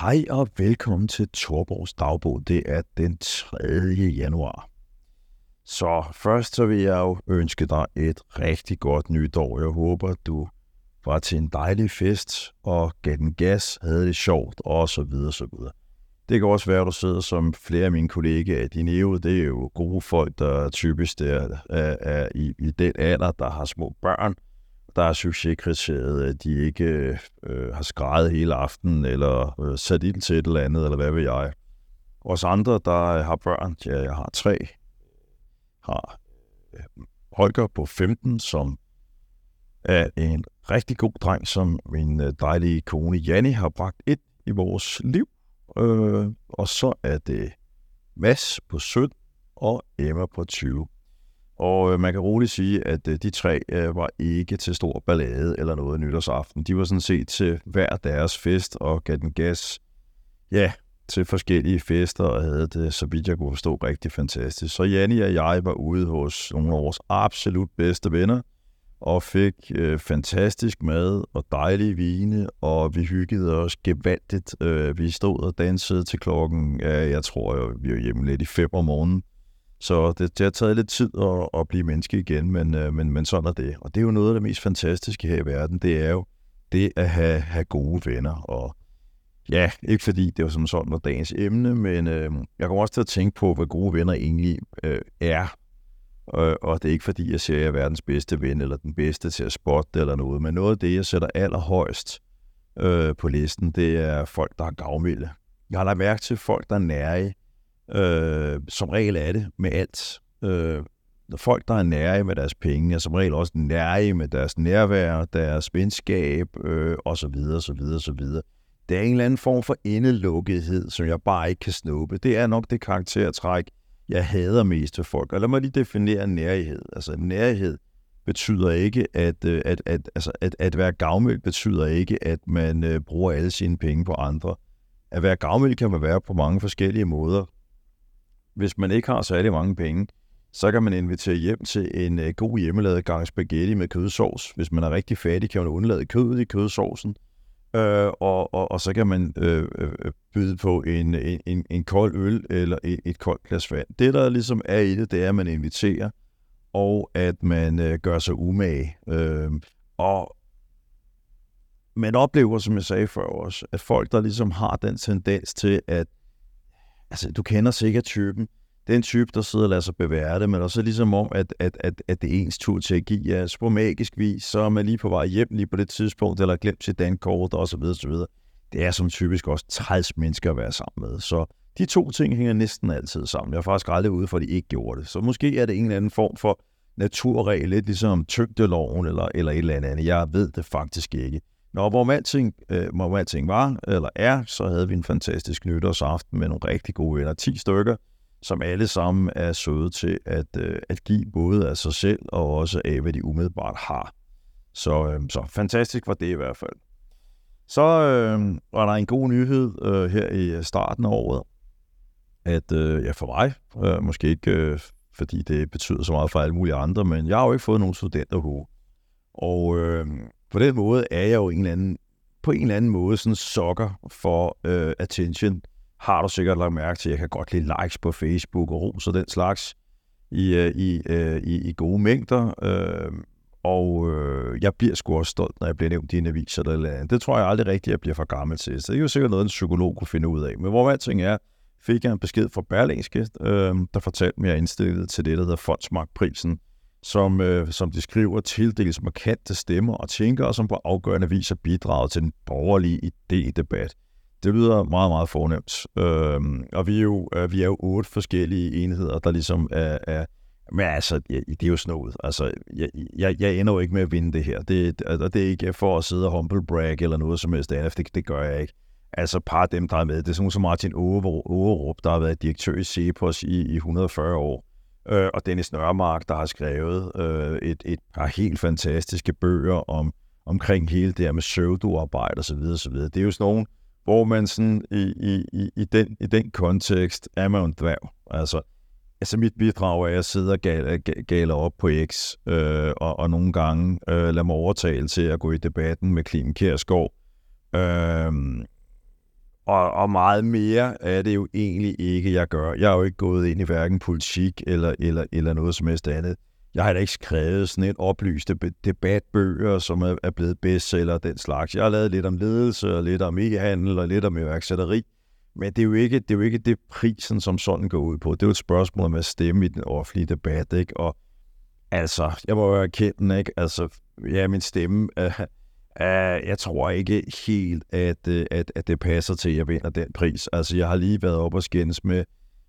Hej og velkommen til Torborgs dagbog. Det er den 3. januar. Så først så vil jeg jo ønske dig et rigtig godt nytår. Jeg håber, du var til en dejlig fest og gav den gas, havde det sjovt og så videre, så videre. Det kan også være, at du sidder som flere af mine kollegaer. din næve, det er jo gode folk, der typisk er, er, er i, i den alder, der har små børn – der er succeskriteriet, at de ikke øh, har skrejet hele aftenen, eller øh, sat ind til et eller andet, eller hvad ved jeg. Os andre, der øh, har børn, ja, jeg har tre, har øh, Holger på 15, som er en rigtig god dreng, som min øh, dejlige kone Janni har bragt ind i vores liv. Øh, og så er det Mads på 17 og Emma på 20. Og øh, man kan roligt sige, at øh, de tre øh, var ikke til stor ballade eller noget nytårsaften. De var sådan set til hver deres fest og gav den gas, ja, til forskellige fester og havde det, så vidt jeg kunne forstå, rigtig fantastisk. Så Janni og jeg var ude hos nogle af vores absolut bedste venner og fik øh, fantastisk mad og dejlige vine, og vi hyggede os gevaldigt. Øh, vi stod og dansede til klokken, ja, jeg tror, vi var hjemme lidt i fem om morgenen så det, det har taget lidt tid at, at blive menneske igen, men, øh, men, men sådan er det. Og det er jo noget af det mest fantastiske her i verden, det er jo det at have, have gode venner. Og ja, ikke fordi det var som sådan var dagens emne, men øh, jeg kommer også til at tænke på, hvad gode venner egentlig øh, er. Og, og det er ikke fordi, jeg siger, at jeg er verdens bedste ven, eller den bedste til at spotte eller noget, men noget af det, jeg sætter allerhøjst øh, på listen, det er folk, der er gavmilde. Jeg har lagt mærke til folk, der er nære Øh, som regel er det med alt. Øh, folk, der er nære med deres penge, er som regel også nære med deres nærvær, deres venskab øh, osv. osv. osv. Det er en eller anden form for indelukkethed, som jeg bare ikke kan snuppe. Det er nok det karaktertræk, jeg hader mest ved folk. Og lad mig lige definere nærhed. Altså nærhed betyder ikke, at, øh, at, at, altså, at, at være gavmild betyder ikke, at man øh, bruger alle sine penge på andre. At være gavmild kan man være på mange forskellige måder hvis man ikke har særlig mange penge, så kan man invitere hjem til en øh, god hjemmelavet gang spaghetti med kødsovs. Hvis man er rigtig fattig, kan man undlade kødet i kødsovsen. Øh, og, og, og så kan man øh, øh, byde på en, en, en kold øl eller et, et koldt glas vand. Det, der ligesom er i det, det er, at man inviterer, og at man øh, gør sig umage. Øh, og man oplever, som jeg sagde før også, at folk, der ligesom har den tendens til, at altså, du kender sikkert typen. Det er en type, der sidder og lader sig bevære det, men også ligesom om, at, at, at, at det er ens tur til at give. Ja, så på magisk vis, så er man lige på vej hjem lige på det tidspunkt, eller glemt sit dankort og så videre, så videre. Det er som typisk også træls mennesker at være sammen med. Så de to ting hænger næsten altid sammen. Jeg har faktisk aldrig ude for, at de ikke gjorde det. Så måske er det en eller anden form for naturregel, lidt ligesom tyngdeloven eller, eller et eller andet. Jeg ved det faktisk ikke. Nå, hvor alting, øh, hvor alting var, eller er, så havde vi en fantastisk nytårsaften med nogle rigtig gode venner. 10 stykker, som alle sammen er søde til at, øh, at give både af sig selv og også af, hvad de umiddelbart har. Så, øh, så fantastisk var det i hvert fald. Så øh, var der en god nyhed øh, her i starten af året, at øh, ja, for mig, øh, måske ikke øh, fordi det betyder så meget for alle mulige andre, men jeg har jo ikke fået nogen studenterhue. Og øh, på den måde er jeg jo en eller anden, på en eller anden måde sådan sokker for øh, attention. Har du sikkert lagt mærke til, jeg kan godt lide likes på Facebook og ros og den slags i, øh, i, øh, i, i gode mængder. Øh, og øh, jeg bliver sgu også stolt, når jeg bliver nævnt i en avis eller, eller andet. Det tror jeg aldrig rigtigt, jeg bliver for gammel til. Så det er jo sikkert noget, en psykolog kunne finde ud af. Men hvor alting er, fik jeg en besked fra Berlingske, øh, der fortalte mig, at jeg indstillede til det, der hedder Fondsmarkprisen som, øh, som de skriver, tildeles markante stemmer og tænker, som på afgørende vis har bidraget til den borgerlige idédebat. Det lyder meget, meget fornemt. Øh, og vi er, jo, øh, vi er jo otte forskellige enheder, der ligesom er, er men altså, ja, det er jo sådan noget. Altså, jeg, jeg, jeg ender jo ikke med at vinde det her. Det, det, det er ikke for at sidde og humble brag eller noget som helst andet. Det, det gør jeg ikke. Altså, par af dem, der er med, det er sådan som Martin Overup, der har været direktør i Cepos i, i 140 år øh, og Dennis Nørmark, der har skrevet øh, et, et par helt fantastiske bøger om, omkring hele det her med pseudoarbejde osv. osv. Det er jo sådan nogle, hvor man sådan i, i, i, i, den, i den kontekst er man en dværg. Altså, altså mit bidrag er, at jeg sidder og galer, galer op på X, øh, og, og nogle gange øh, lader mig overtale til at gå i debatten med Clemen Kjærsgaard. Øh, og, og meget mere er det jo egentlig ikke, jeg gør. Jeg har jo ikke gået ind i hverken politik eller, eller, eller noget som helst andet. Jeg har da ikke skrevet sådan et oplyste debatbøger, som er, er blevet bestseller og den slags. Jeg har lavet lidt om ledelse, og lidt om e-handel, og lidt om iværksætteri. Men det er, jo ikke, det er jo ikke det, prisen som sådan går ud på. Det er jo et spørgsmål om at stemme i den offentlige debat, ikke? Og altså, jeg må jo erkende, ikke? Altså, ja, min stemme, øh, uh, jeg tror ikke helt, at, øh, at, at det passer til, at jeg vinder den pris. Altså, jeg har lige været op og skændes med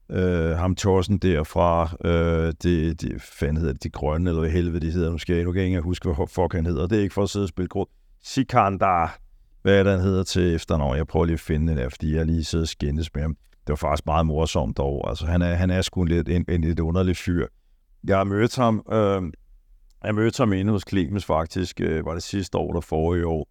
uh, ham Thorsen der fra, uh, det, det, fanden hedder det, de grønne, eller hvad helvede de hedder, måske, nu kan jeg ikke huske, hvad fuck han hedder. Det er ikke for at sidde og spille grå. Sikandar, hvad er det, han hedder til efternavn? Jeg prøver lige at finde det der, fordi jeg lige sidder og skændes med ham. Det var faktisk meget morsomt dog. Altså, han er, han er sgu en lidt, en, en lidt underlig fyr. Jeg har mødt ham, øh, jeg mødte ham inde hos Clemens faktisk, øh, var det sidste år eller forrige år.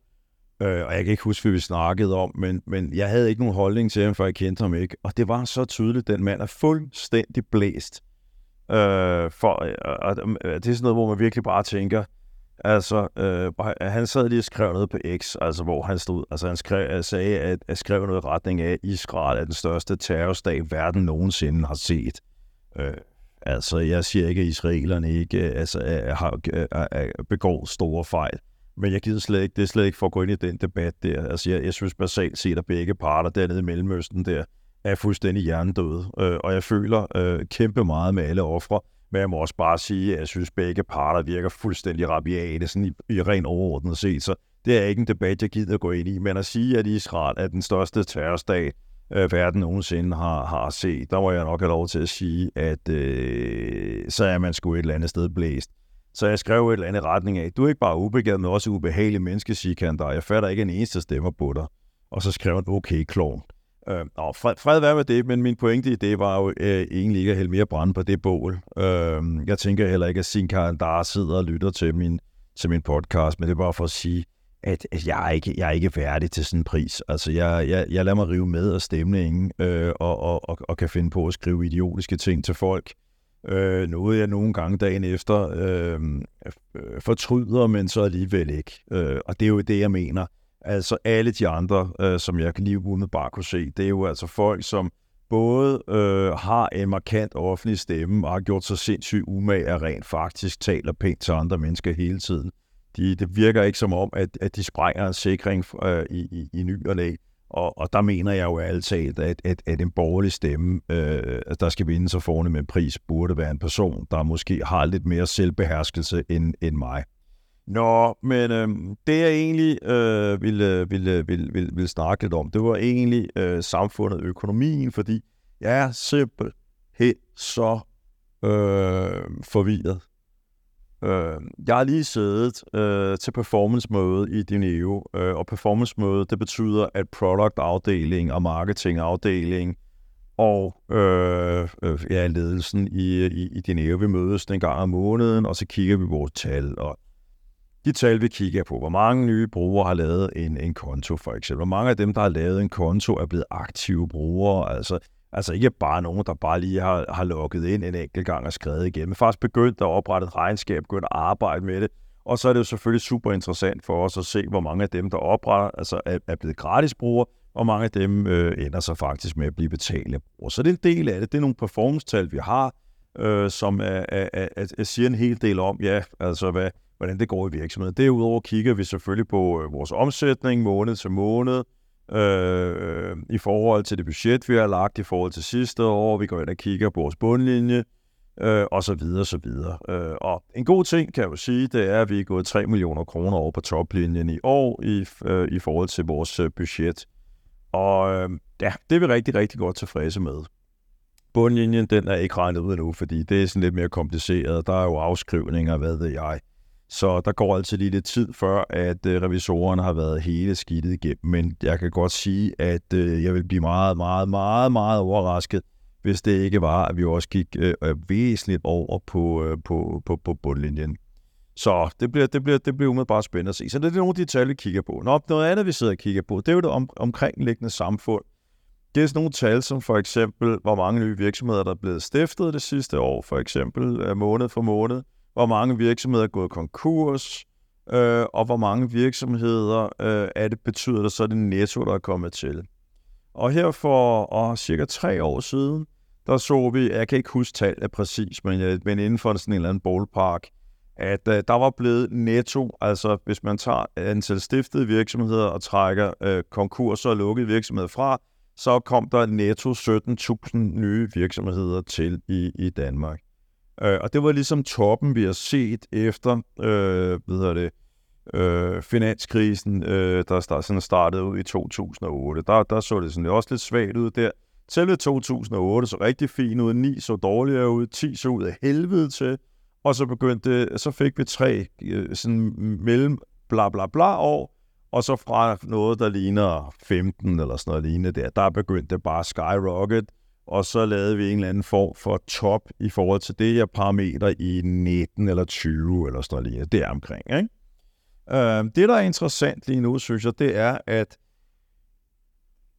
Øh, og jeg kan ikke huske, hvad vi snakkede om, men, men jeg havde ikke nogen holdning til ham, for jeg kendte ham ikke. Og det var så tydeligt, den mand er fuldstændig blæst. Øh, for, øh, øh, det er sådan noget, hvor man virkelig bare tænker, Altså, øh, han sad lige og skrev noget på X, altså hvor han stod, altså han skrev, øh, sagde, at, at skrev noget i retning af, at Israel er den største terrorstat, verden nogensinde har set. Øh, altså, jeg siger ikke, at israelerne ikke øh, altså, har, begår store fejl, men jeg gider slet ikke, det er slet ikke for at gå ind i den debat der. Altså, jeg, jeg synes basalt set, at begge parter dernede i Mellemøsten der er fuldstændig hjernedøde, øh, og jeg føler øh, kæmpe meget med alle ofre, men jeg må også bare sige, at jeg synes, at begge parter virker fuldstændig rabiate, sådan i, i ren overordnet set. Så det er ikke en debat, jeg gider at gå ind i. Men at sige, at Israel er den største terrorstat, øh, verden nogensinde har, har set, der må jeg nok have lov til at sige, at øh, så er man sgu et eller andet sted blæst. Så jeg skrev et eller andet retning af, du er ikke bare ubegavet, men også ubehagelig menneske, siger der. Jeg fatter ikke en eneste stemmer på dig. Og så skrev han, okay, klovn. Øh, og fred, fred være med det, men min pointe i det var jo øh, egentlig ikke at hælde mere brand på det bål. Øh, jeg tænker heller ikke, at Sinkaren der sidder og lytter til min, til min podcast, men det er bare for at sige, at, at jeg, er ikke, jeg er ikke færdig til sådan en pris. Altså, jeg, jeg, jeg lader mig rive med af stemningen, øh, og, og, og, og kan finde på at skrive idiotiske ting til folk. Øh, noget jeg nogle gange dagen efter øh, øh fortryder, men så alligevel ikke. Øh, og det er jo det, jeg mener. Altså alle de andre, øh, som jeg lige umiddelbart kunne se, det er jo altså folk, som både øh, har en markant offentlig stemme og har gjort sig sindssygt umage og rent faktisk taler pænt til andre mennesker hele tiden. De, det virker ikke som om, at, at de sprænger en sikring øh, i, i, i ny og læg. Og, og der mener jeg jo altid, at, at, at en borgerlig stemme, øh, altså, der skal vinde sig forne med en pris, burde være en person, der måske har lidt mere selvbeherskelse end, end mig. Nå, men øh, det jeg egentlig øh, ville, ville, ville, ville, ville snakke lidt om, det var egentlig øh, samfundet, økonomien, fordi jeg er simpelthen så øh, forvirret. Øh, jeg har lige siddet øh, til performance-møde i Dineo, øh, og performance-møde, det betyder, at product-afdeling og marketing-afdeling og øh, øh, ja, ledelsen i, i, i Dineo, vi mødes en gang om måneden, og så kigger vi på vores tal, og de tal, vi kigger på, hvor mange nye brugere har lavet en, en konto, for eksempel. Hvor mange af dem, der har lavet en konto, er blevet aktive brugere. Altså, altså ikke bare nogen, der bare lige har, har lukket ind en enkelt gang og skrevet igen, men faktisk begyndt at oprette et regnskab, begyndt at arbejde med det. Og så er det jo selvfølgelig super interessant for os at se, hvor mange af dem, der opretter, altså er, er blevet gratis brugere, og mange af dem øh, ender så faktisk med at blive betalende brugere. Så det er en del af det. Det er nogle performance-tal, vi har, øh, som er, er, er, er, siger en hel del om, ja, altså hvad, hvordan det går i virksomheden. Derudover kigger vi selvfølgelig på øh, vores omsætning måned til måned, øh, i forhold til det budget, vi har lagt i forhold til sidste år. Vi går ind og kigger på vores bundlinje, øh, og så videre, så videre. Øh, og en god ting, kan jeg jo sige, det er, at vi er gået 3 millioner kroner over på toplinjen i år i, øh, i forhold til vores øh, budget. Og øh, ja, det er vi rigtig, rigtig godt tilfredse med. Bundlinjen, den er ikke regnet ud endnu, fordi det er sådan lidt mere kompliceret. Der er jo afskrivninger, hvad ved jeg. Så der går altid lige lidt tid før, at øh, revisorerne har været hele skidtet igennem. Men jeg kan godt sige, at øh, jeg vil blive meget, meget, meget, meget overrasket, hvis det ikke var, at vi også gik øh, øh, væsentligt over på, øh, på, på, på bundlinjen. Så det bliver, det bliver, det bliver umiddelbart spændende at se. Så det er nogle af de tal, vi kigger på. Nå, noget andet, vi sidder og kigger på, det er jo det om, omkringliggende samfund. Det er sådan nogle tal, som for eksempel, hvor mange nye virksomheder, der er blevet stiftet det sidste år, for eksempel øh, måned for måned hvor mange virksomheder er gået konkurs, øh, og hvor mange virksomheder øh, er det betyder det så er det netto, der er kommet til. Og her for og cirka tre år siden, der så vi, jeg kan ikke huske tallet præcis, men, øh, men inden for sådan en eller anden ballpark, at øh, der var blevet netto, altså hvis man tager antal stiftede virksomheder og trækker øh, konkurser og lukkede virksomheder fra, så kom der netto 17.000 nye virksomheder til i, i Danmark. Øh, og det var ligesom toppen, vi har set efter øh, hvad hedder det, øh, finanskrisen, øh, der start, sådan startede ud i 2008. Der, der så det sådan også lidt svagt ud der. Selve 2008 så rigtig fint ud, 9 så dårligere ud, 10 så ud af helvede til, og så begyndte, så fik vi tre øh, sådan mellem bla bla bla år, og så fra noget, der ligner 15 eller sådan noget lignende der, der begyndte det bare skyrocket, og så lavede vi en eller anden form for top i forhold til det her parameter i 19 eller 20 eller sådan noget det er omkring, ikke? Øh, det, der er interessant lige nu, synes jeg, det er, at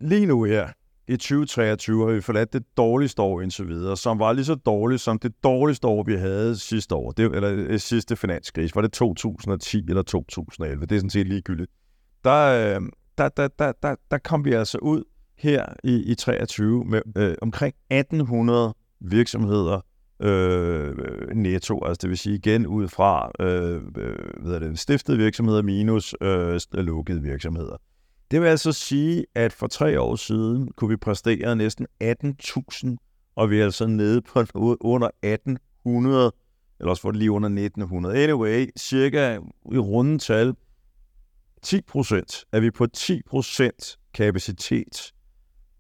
lige nu her, i 2023 har vi forladt det dårligste år indtil videre, som var lige så dårligt som det dårligste år, vi havde sidste år, det, eller øh, sidste finanskrise. Var det 2010 eller 2011? Det er sådan set ligegyldigt. Der, øhm, der, der, der, der, der kom vi altså ud her i, i 23 med øh, omkring 1800 virksomheder øh, netto, altså det vil sige igen ud fra øh, øh hvad er det, stiftede virksomheder minus øh, lukkede virksomheder. Det vil altså sige, at for tre år siden kunne vi præstere næsten 18.000, og vi er altså nede på under 1800, eller også for det lige under 1900. Anyway, cirka i runde tal 10 procent. Er vi på 10 procent kapacitet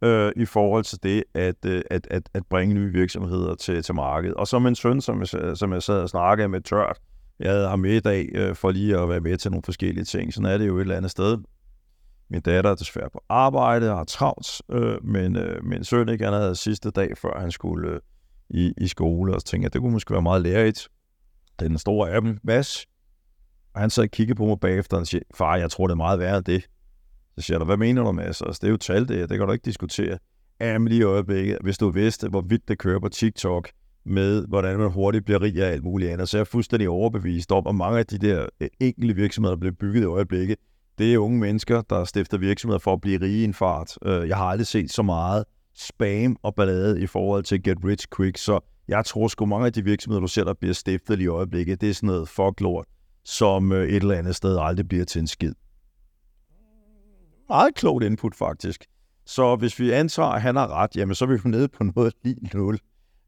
øh, i forhold til det at, øh, at, at, at bringe nye virksomheder til, til markedet. Og så min søn, som jeg, som jeg sad og snakkede med tørt, jeg havde ham med i dag øh, for lige at være med til nogle forskellige ting. Sådan er det jo et eller andet sted. Min datter er desværre på arbejde og har travlt, øh, men øh, min søn ikke, han havde sidste dag, før han skulle øh, i, i skole, og så tænkte jeg, det kunne måske være meget lærerigt. Den store af dem, Mads, og han sad og kiggede på mig bagefter, og siger, far, jeg tror, det er meget værre end det. Så siger jeg, hvad mener du, Mads? Altså, det er jo tal, det, det kan du ikke diskutere. Jamen lige i øjeblikket, hvis du vidste, hvor vidt det kører på TikTok, med hvordan man hurtigt bliver rig af alt muligt andet, så er fuldstændig overbevist om, at mange af de der øh, enkelte virksomheder, der bliver bygget i øjeblikket, det er unge mennesker, der stifter virksomheder for at blive rige i en fart. Øh, jeg har aldrig set så meget spam og ballade i forhold til get rich quick, så jeg tror sgu mange af de virksomheder, du ser, der bliver stiftet i øjeblikket, det er sådan noget fuck som øh, et eller andet sted aldrig bliver til en skid. Meget klogt input, faktisk. Så hvis vi antager, at han har ret, jamen så er vi nede på noget lige nul.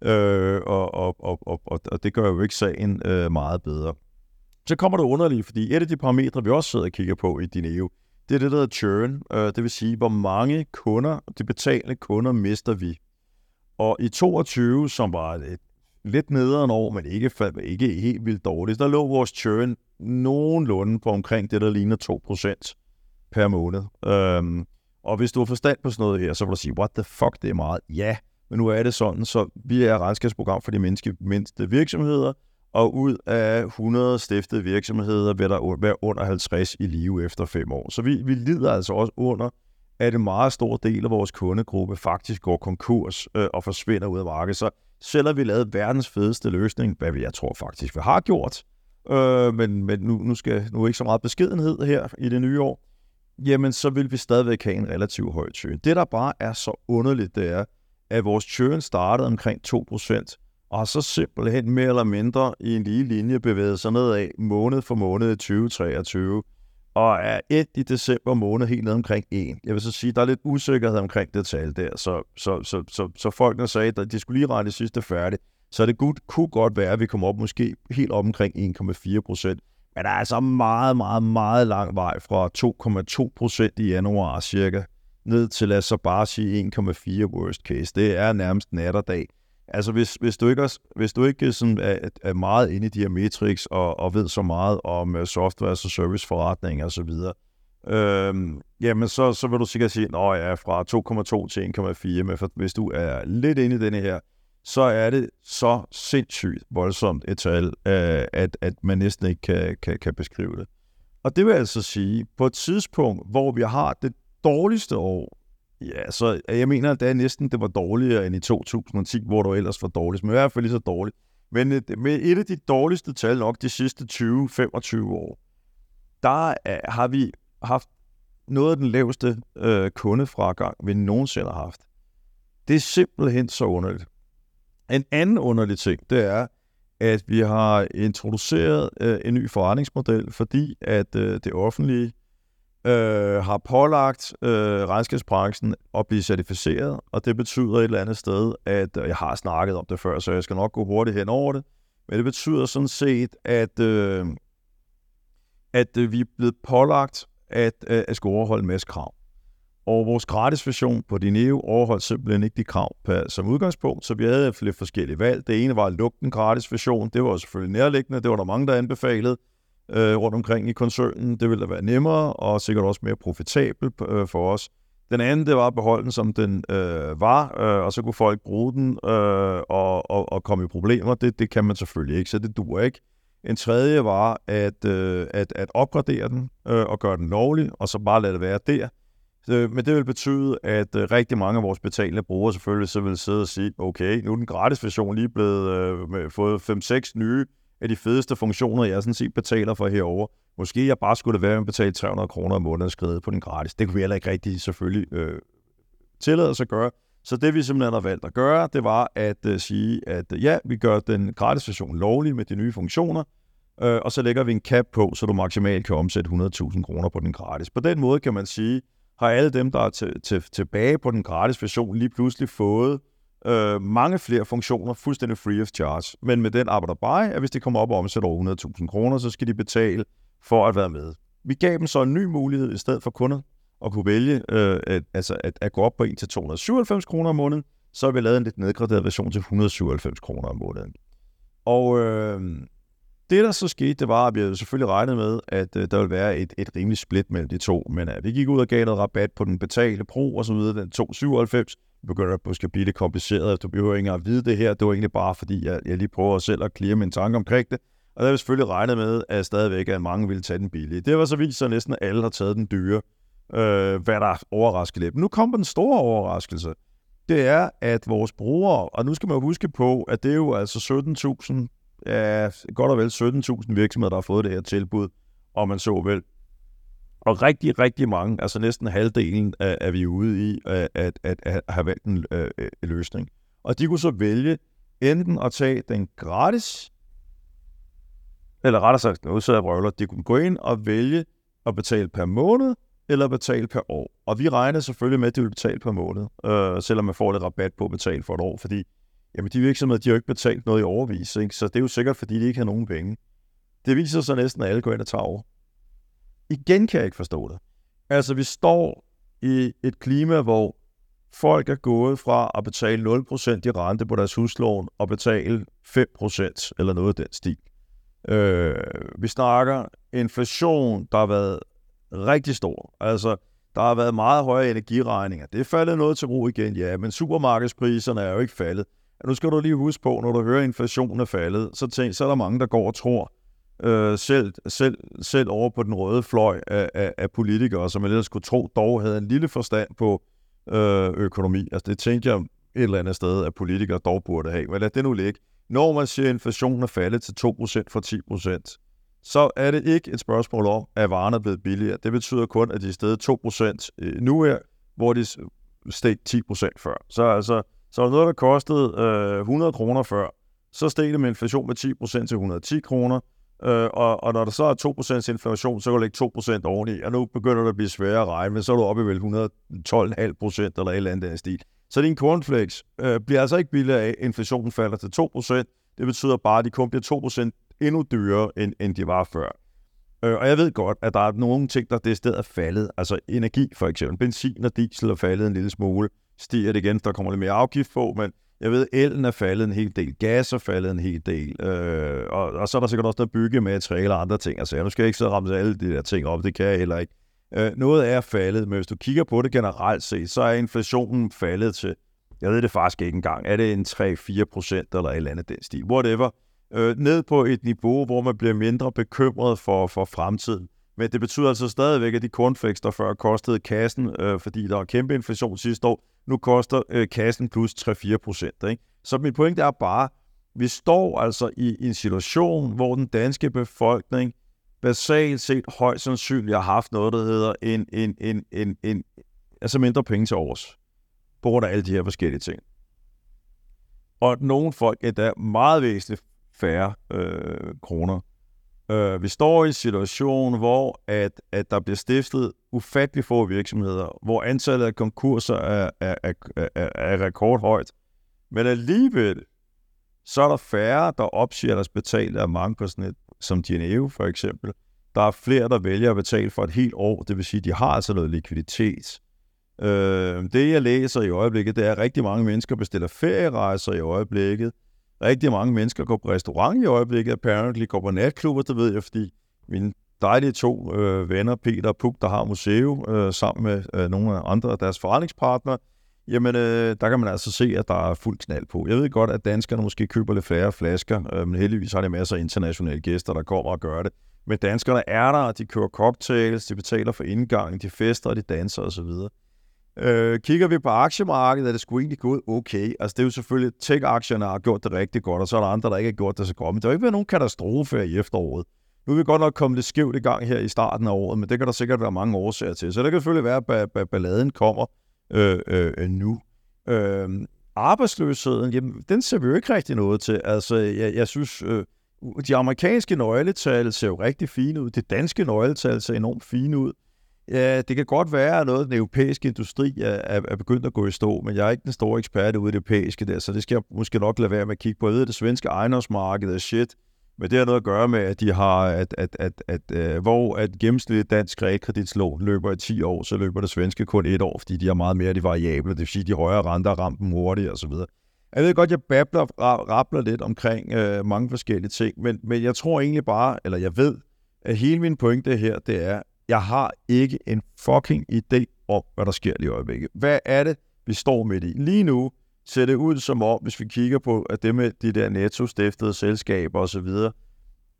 Øh, og, og, og, og, og det gør jo ikke sagen øh, meget bedre. Så kommer det underligt, fordi et af de parametre, vi også sidder og kigger på i Dineo, det er det, der hedder churn. Øh, det vil sige, hvor mange kunder, de betalende kunder, mister vi. Og i 22, som var et lidt nederen år, men ikke, ikke helt vildt dårligt, der lå vores churn nogenlunde på omkring det, der ligner 2% per måned. Øhm, og hvis du har forstand på sådan noget her, så vil du sige, what the fuck, det er meget. Ja, men nu er det sådan, så vi er regnskabsprogram for de mindste virksomheder, og ud af 100 stiftede virksomheder vil der være under 50 i live efter 5 år. Så vi, vi lider altså også under, at en meget stor del af vores kundegruppe faktisk går konkurs øh, og forsvinder ud af markedet. Så selvom vi lavede verdens fedeste løsning, hvad jeg tror faktisk, vi har gjort, øh, men, men nu, nu, skal, nu er ikke så meget beskedenhed her i det nye år, jamen så vil vi stadigvæk have en relativt høj churn. Det, der bare er så underligt, det er, at vores churn startede omkring 2%, og så simpelthen mere eller mindre i en lige linje bevæget sig nedad måned for måned i 2023, og er et i december måned helt ned omkring 1. Jeg vil så sige, der er lidt usikkerhed omkring det tal der, så, så, så, så, så folkene sagde, at de skulle lige regne det sidste færdigt, så det kunne, godt være, at vi kommer op måske helt op omkring 1,4 procent. Men der er altså meget, meget, meget lang vej fra 2,2 procent i januar cirka, ned til lad os så bare sige 1,4 worst case. Det er nærmest nat og dag. Altså, hvis, hvis du ikke, er, hvis du ikke sådan er, er meget inde i de her metrics og, og ved så meget om uh, software og service så videre, øhm, jamen så, så vil du sikkert sige, at jeg er fra 2,2 til 1,4, men for, hvis du er lidt inde i denne her, så er det så sindssygt voldsomt et tal, øh, at, at man næsten ikke kan, kan, kan beskrive det. Og det vil altså sige, på et tidspunkt, hvor vi har det dårligste år Ja, så øh, jeg mener, at det er næsten det var dårligere end i 2010, hvor du ellers var dårligst, men i hvert fald lige så dårligt. Men øh, et, med et af de dårligste tal nok de sidste 20-25 år, der er, har vi haft noget af den laveste øh, kundefragang, vi nogensinde har haft. Det er simpelthen så underligt. En anden underlig ting, det er, at vi har introduceret øh, en ny forretningsmodel, fordi at øh, det offentlige øh, har pålagt øh, regnskabsbranchen at blive certificeret, og det betyder et eller andet sted, at jeg har snakket om det før, så jeg skal nok gå hurtigt hen over det, men det betyder sådan set, at, øh, at øh, vi er blevet pålagt at, øh, at skulle overholde en masse krav. Og vores gratis version på Dineo overholdt simpelthen ikke de krav som udgangspunkt, så vi havde lidt forskellige valg. Det ene var at lukke den gratis version. Det var selvfølgelig nærliggende. Det var der mange, der anbefalede øh, rundt omkring i koncernen. Det ville da være nemmere og sikkert også mere profitabelt øh, for os. Den anden, det var at beholde den, som den øh, var, øh, og så kunne folk bruge den øh, og, og, og komme i problemer. Det, det kan man selvfølgelig ikke, så det dur ikke. En tredje var at, øh, at, at opgradere den øh, og gøre den lovlig, og så bare lade det være der. Øh, men det vil betyde, at øh, rigtig mange af vores betalende brugere selvfølgelig så vil sidde og sige, okay, nu er den gratis version lige blevet øh, fået 5-6 nye af de fedeste funktioner, jeg sådan set betaler for herover. Måske jeg bare skulle være med at betale 300 kroner om måneden skrevet på den gratis. Det kunne vi heller ikke rigtig selvfølgelig øh, tillade os at gøre. Så det vi simpelthen har valgt at gøre, det var at øh, sige, at øh, ja, vi gør den gratis version lovlig med de nye funktioner, øh, og så lægger vi en cap på, så du maksimalt kan omsætte 100.000 kroner på den gratis. På den måde kan man sige, har alle dem, der er til, til, tilbage på den gratis version, lige pludselig fået øh, mange flere funktioner fuldstændig free of charge. Men med den arbejder bare, at hvis de kommer op og omsætter over 100.000 kroner, så skal de betale for at være med. Vi gav dem så en ny mulighed i stedet for kunder at kunne vælge øh, at, altså at, at gå op på 1 til 297 kroner om måneden, så har vi lavet en lidt nedgraderet version til 197 kroner om måneden. Og øh, det, der så skete, det var, at vi havde selvfølgelig regnet med, at øh, der ville være et, et rimeligt split mellem de to. Men øh, vi gik ud og gav noget rabat på den betalte Pro og så videre, den 297. Det begynder at måske blive lidt kompliceret. Du behøver ikke at vide det her. Det var egentlig bare, fordi jeg, jeg lige prøver selv at klire min tanke omkring det. Og der havde vi selvfølgelig regnet med, at stadigvæk at mange ville tage den billige. Det var så vildt, så næsten alle har taget den dyre, øh, hvad der overraskede lidt. Men nu kommer den store overraskelse. Det er, at vores brugere, og nu skal man huske på, at det er jo altså 17.000 godt og vel 17.000 virksomheder, der har fået det her tilbud, og man så vel. Og rigtig, rigtig mange, altså næsten halvdelen, er, er vi ude i at, at, at, at have valgt en øh, løsning. Og de kunne så vælge enten at tage den gratis, eller rettere sagt, nu sidder jeg brøvler, de kunne gå ind og vælge at betale per måned, eller betale per år. Og vi regner selvfølgelig med, at de vil betale per måned, øh, selvom man får lidt rabat på at betale for et år, fordi Jamen, de virksomheder, de har jo ikke betalt noget i overvis, ikke? så det er jo sikkert, fordi de ikke har nogen penge. Det viser sig næsten, at alle går ind og tager over. Igen kan jeg ikke forstå det. Altså, vi står i et klima, hvor folk er gået fra at betale 0% i rente på deres huslån og betale 5% eller noget af den stil. Øh, vi snakker inflation, der har været rigtig stor. Altså, der har været meget høje energiregninger. Det er faldet noget til ro igen, ja, men supermarkedspriserne er jo ikke faldet nu skal du lige huske på, når du hører, at inflationen er faldet, så, tænk, så er der mange, der går og tror, øh, selv, selv, selv over på den røde fløj af, af, af politikere, som ellers skulle tro, dog havde en lille forstand på øh, økonomi. Altså det tænkte jeg et eller andet sted, at politikere dog burde have. Men lad det nu ligge. Når man siger, at inflationen er faldet til 2% fra 10%, så er det ikke et spørgsmål om, at varerne er blevet billigere. Det betyder kun, at de er steget 2% øh, nu her, hvor de steg 10% før. Så altså, så var noget, der kostede øh, 100 kroner før, så steg det med inflation med 10% til 110 kroner, øh, og, og når der så er 2% inflation, så kan du lægge 2% oveni, og nu begynder det at blive sværere at regne, men så er du oppe i vel 112,5% eller et eller andet den stil. Så din cornflakes øh, bliver altså ikke billigere af, inflationen falder til 2%. Det betyder bare, at de kun bliver 2% endnu dyrere, end, end de var før. Øh, og jeg ved godt, at der er nogle ting, der det sted er faldet. Altså energi for eksempel. Benzin og diesel er faldet en lille smule stiger det igen, der kommer lidt mere afgift på, men jeg ved, elen er faldet en hel del, gas er faldet en hel del, øh, og, og så er der sikkert også noget byggemateriale og andre ting. Altså, nu skal jeg ikke sidde og ramme alle de der ting op, det kan jeg heller ikke. Øh, noget er faldet, men hvis du kigger på det generelt set, så er inflationen faldet til, jeg ved det faktisk ikke engang, er det en 3-4 procent eller et eller andet den stil, whatever, øh, ned på et niveau, hvor man bliver mindre bekymret for, for fremtiden. Men det betyder altså stadigvæk, at de cornflakes, der før kostede kassen, øh, fordi der var kæmpe inflation sidste år, nu koster øh, kassen plus 3-4 procent. Så min pointe er bare, vi står altså i, en situation, hvor den danske befolkning basalt set højst sandsynligt har haft noget, der hedder en, en, en, en, en altså mindre penge til overs, på grund af alle de her forskellige ting. Og nogle folk er der meget væsentligt færre øh, kroner. Øh, vi står i en situation, hvor at, at der bliver stiftet ufattelig få virksomheder, hvor antallet af konkurser er, er, er, er, er rekordhøjt. Men alligevel, så er der færre, der opsiger deres betalte af mange på sådan et, som Geneve for eksempel. Der er flere, der vælger at betale for et helt år, det vil sige, at de har altså noget likviditet. Øh, det, jeg læser i øjeblikket, det er, at rigtig mange mennesker bestiller ferierejser i øjeblikket. Rigtig mange mennesker går på restaurant i øjeblikket, apparently går på natklubber, det ved jeg, fordi mine dejlige to øh, venner, Peter og Puk, der har museum, øh, sammen med øh, nogle af andre af deres forretningspartnere, jamen øh, der kan man altså se, at der er fuld knald på. Jeg ved godt, at danskerne måske køber lidt flere flasker, øh, men heldigvis har de masser af internationale gæster, der kommer og gør det. Men danskerne er der, de kører cocktails, de betaler for indgangen, de fester, de danser osv. Øh, kigger vi på aktiemarkedet, er det sgu egentlig gået okay. Altså det er jo selvfølgelig, tech-aktierne har gjort det rigtig godt, og så er der andre, der ikke har gjort det så godt. Men der har ikke været nogen katastrofe i efteråret. Nu er vi godt nok kommet lidt skævt i gang her i starten af året, men det kan der sikkert være mange årsager til. Så det kan selvfølgelig være, at balladen kommer øh, øh, nu. Øh, arbejdsløsheden, jamen, den ser vi jo ikke rigtig noget til. Altså, jeg, jeg synes, øh, de amerikanske nøgletal ser jo rigtig fine ud. Det danske nøgletal ser enormt fine ud. Ja, det kan godt være, at noget af den europæiske industri er, er begyndt at gå i stå, men jeg er ikke den store ekspert ude i det europæiske der, så det skal jeg måske nok lade være med at kigge på. Jeg ved, at det svenske ejendomsmarked er shit, men det har noget at gøre med, at de har, at, at, at, at, at hvor at gennemsnitligt dansk realkreditslån løber i 10 år, så løber det svenske kun et år, fordi de har meget mere af de variable, det vil sige, de højere renter rammer dem hurtigt og så videre. Jeg ved godt, jeg babler, rabler lidt omkring øh, mange forskellige ting, men, men jeg tror egentlig bare, eller jeg ved, at hele min pointe her, det er, jeg har ikke en fucking idé om, hvad der sker lige i øjeblikket. Hvad er det, vi står midt i? Lige nu ser det ud som om, hvis vi kigger på at det med de der netto-stiftede selskaber osv.,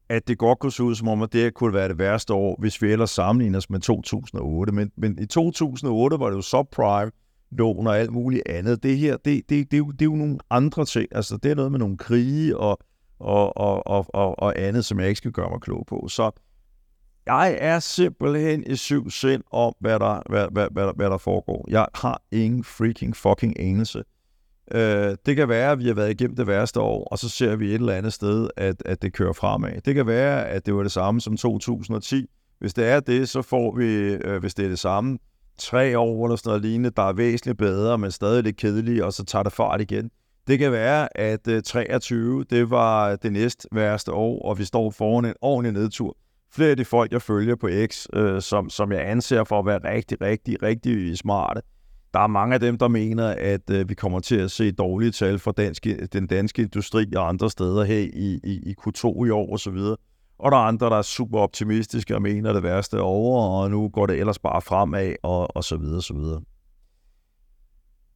at det godt kunne se ud som om, at det kunne være det værste år, hvis vi ellers sammenligner os med 2008. Men, men i 2008 var det jo subprime, lån og alt muligt andet. Det her, det, det, det, det, er jo, det er jo nogle andre ting. Altså, det er noget med nogle krige og, og, og, og, og, og andet, som jeg ikke skal gøre mig klog på. Så jeg er simpelthen i syv sind om, hvad der, hvad, hvad, hvad, hvad der foregår. Jeg har ingen freaking fucking anelse. Øh, det kan være, at vi har været igennem det værste år, og så ser vi et eller andet sted, at, at det kører fremad. Det kan være, at det var det samme som 2010. Hvis det er det, så får vi, øh, hvis det er det samme, tre år eller sådan noget lignende, der er væsentligt bedre, men stadig lidt kedelige, og så tager det fart igen. Det kan være, at øh, 23, det var det næst værste år, og vi står foran en ordentlig nedtur flere af de folk, jeg følger på X, øh, som, som jeg anser for at være rigtig, rigtig, rigtig smarte, der er mange af dem, der mener, at øh, vi kommer til at se dårlige tal for dansk, den danske industri og andre steder her i, i, i Q2 i år osv. Og der er andre, der er super optimistiske og mener, det værste er over, og nu går det ellers bare fremad, og, og så videre, så videre.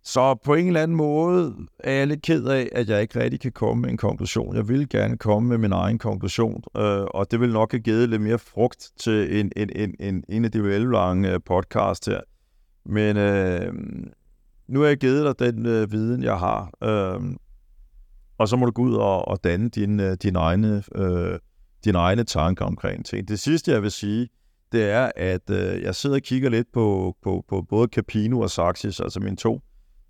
Så på en eller anden måde er jeg lidt ked af, at jeg ikke rigtig kan komme med en konklusion. Jeg vil gerne komme med min egen konklusion, øh, og det vil nok have givet lidt mere frugt til en, en, en, en, en af de vellange øh, podcast her. Men øh, nu har jeg givet dig den øh, viden, jeg har, øh, og så må du gå ud og, og danne din, øh, din egne, øh, dine egne tanker omkring ting. Det sidste, jeg vil sige, det er, at øh, jeg sidder og kigger lidt på, på, på både Capino og Saxis, altså mine to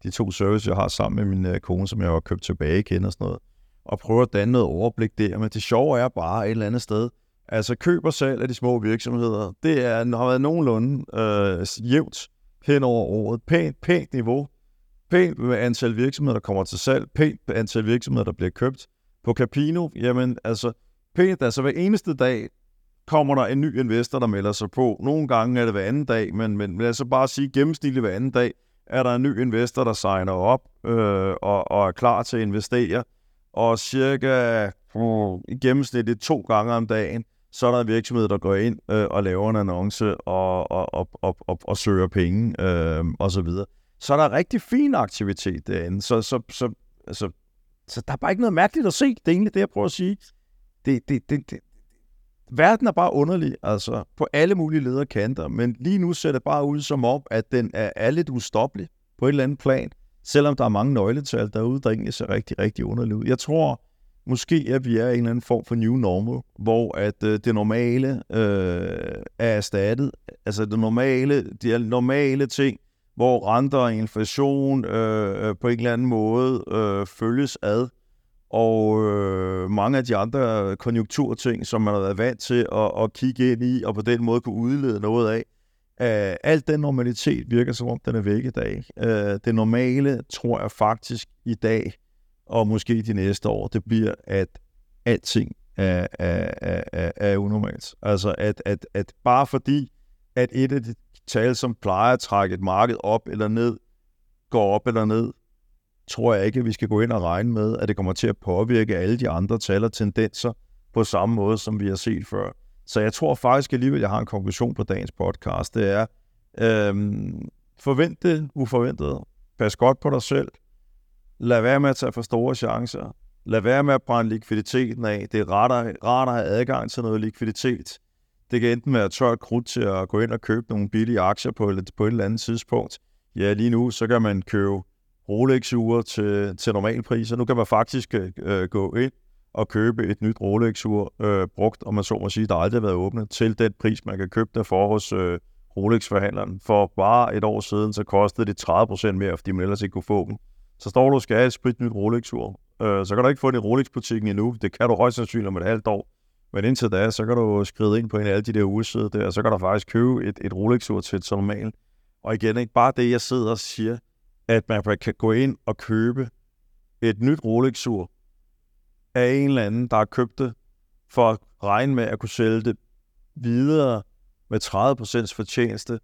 de to services, jeg har sammen med min øh, kone, som jeg har købt tilbage igen og sådan noget, og prøver at danne noget overblik der. Men det sjove er bare et eller andet sted, altså køb og salg af de små virksomheder, det er, har været nogenlunde øh, jævnt hen over året. Pænt, pænt niveau, pænt med antal virksomheder, der kommer til salg, pænt antal virksomheder, der bliver købt. På Capino, jamen altså, pænt, altså hver eneste dag kommer der en ny investor, der melder sig på. Nogle gange er det hver anden dag, men, men lad os så bare sige gennemsnitligt hver anden dag, er der en ny investor, der signer op øh, og, og er klar til at investere. Og cirka uh, i gennemsnit to gange om dagen, så er der en virksomhed, der går ind øh, og laver en annonce og, og, og, og, og, og søger penge øh, og så videre. Så er der rigtig fin aktivitet derinde. Så, så, så, altså, så der er bare ikke noget mærkeligt at se. Det er egentlig det, jeg prøver at sige. Det, det, det, det, verden er bare underlig, altså på alle mulige lederkanter, men lige nu ser det bare ud som om, at den er, er lidt ustoppelig på et eller andet plan, selvom der er mange nøgletal derude, der egentlig ser rigtig, rigtig underligt ud. Jeg tror, måske, at vi er i en eller anden form for new normal, hvor at øh, det normale øh, er erstattet. Altså det normale, de normale ting, hvor renter og inflation øh, øh, på en eller anden måde øh, følges ad, og øh, mange af de andre konjunkturting, som man har været vant til at, at kigge ind i, og på den måde kunne udlede noget af, øh, alt den normalitet virker som om, den er væk i dag. Øh, det normale, tror jeg faktisk i dag, og måske de næste år, det bliver, at alting er, er, er, er unormalt. Altså, at, at, at bare fordi, at et af de tal, som plejer at trække et marked op eller ned, går op eller ned, tror jeg ikke, at vi skal gå ind og regne med, at det kommer til at påvirke alle de andre tal og tendenser på samme måde, som vi har set før. Så jeg tror faktisk alligevel, at jeg har en konklusion på dagens podcast. Det er, øhm, forvent det uforventet. Pas godt på dig selv. Lad være med at tage for store chancer. Lad være med at brænde likviditeten af. Det er rart rart at have adgang til noget likviditet. Det kan enten være tørt krudt til at gå ind og købe nogle billige aktier på på et eller andet tidspunkt. Ja, lige nu, så kan man købe Rolex-ure til, til normal pris, og Nu kan man faktisk øh, øh, gå ind og købe et nyt Rolex-ur øh, brugt, og man så må sige, der aldrig har været åbnet, til den pris, man kan købe det for hos øh, Rolex-forhandleren. For bare et år siden, så kostede det 30% mere, fordi man ellers ikke kunne få dem. Så står du og skal have et sprit nyt Rolex-ur. Øh, så kan du ikke få det i Rolex-butikken endnu. Det kan du højst sandsynligt om et halvt år. Men indtil da, så kan du skride ind på en af alle de der ugesider der, og så kan du faktisk købe et, et Rolex-ur til et normalt. Og igen, ikke bare det, jeg sidder og siger, at man kan gå ind og købe et nyt Rolex-ur af en eller anden, der har købt det, for at regne med at kunne sælge det videre med 30% fortjeneste.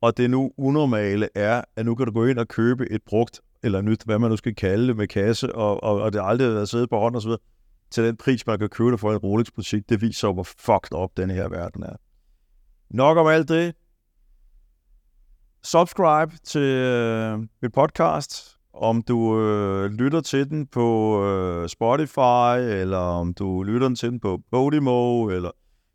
Og det nu unormale er, at nu kan du gå ind og købe et brugt, eller nyt, hvad man nu skal kalde det, med kasse, og, og, og det har aldrig været siddet på hånden osv., til den pris, man kan købe det for en Rolex-butik. Det viser hvor fucked up den her verden er. Nok om alt det subscribe til øh, mit podcast, om du øh, lytter til den på øh, Spotify, eller om du lytter til den på Podimo, eller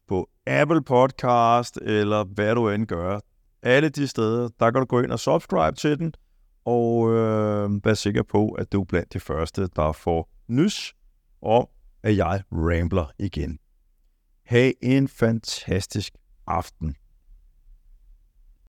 på Apple Podcast, eller hvad du end gør. Alle de steder, der kan du gå ind og subscribe til den, og øh, vær sikker på, at du er blandt de første, der får nys om, at jeg rambler igen. Ha' en fantastisk aften.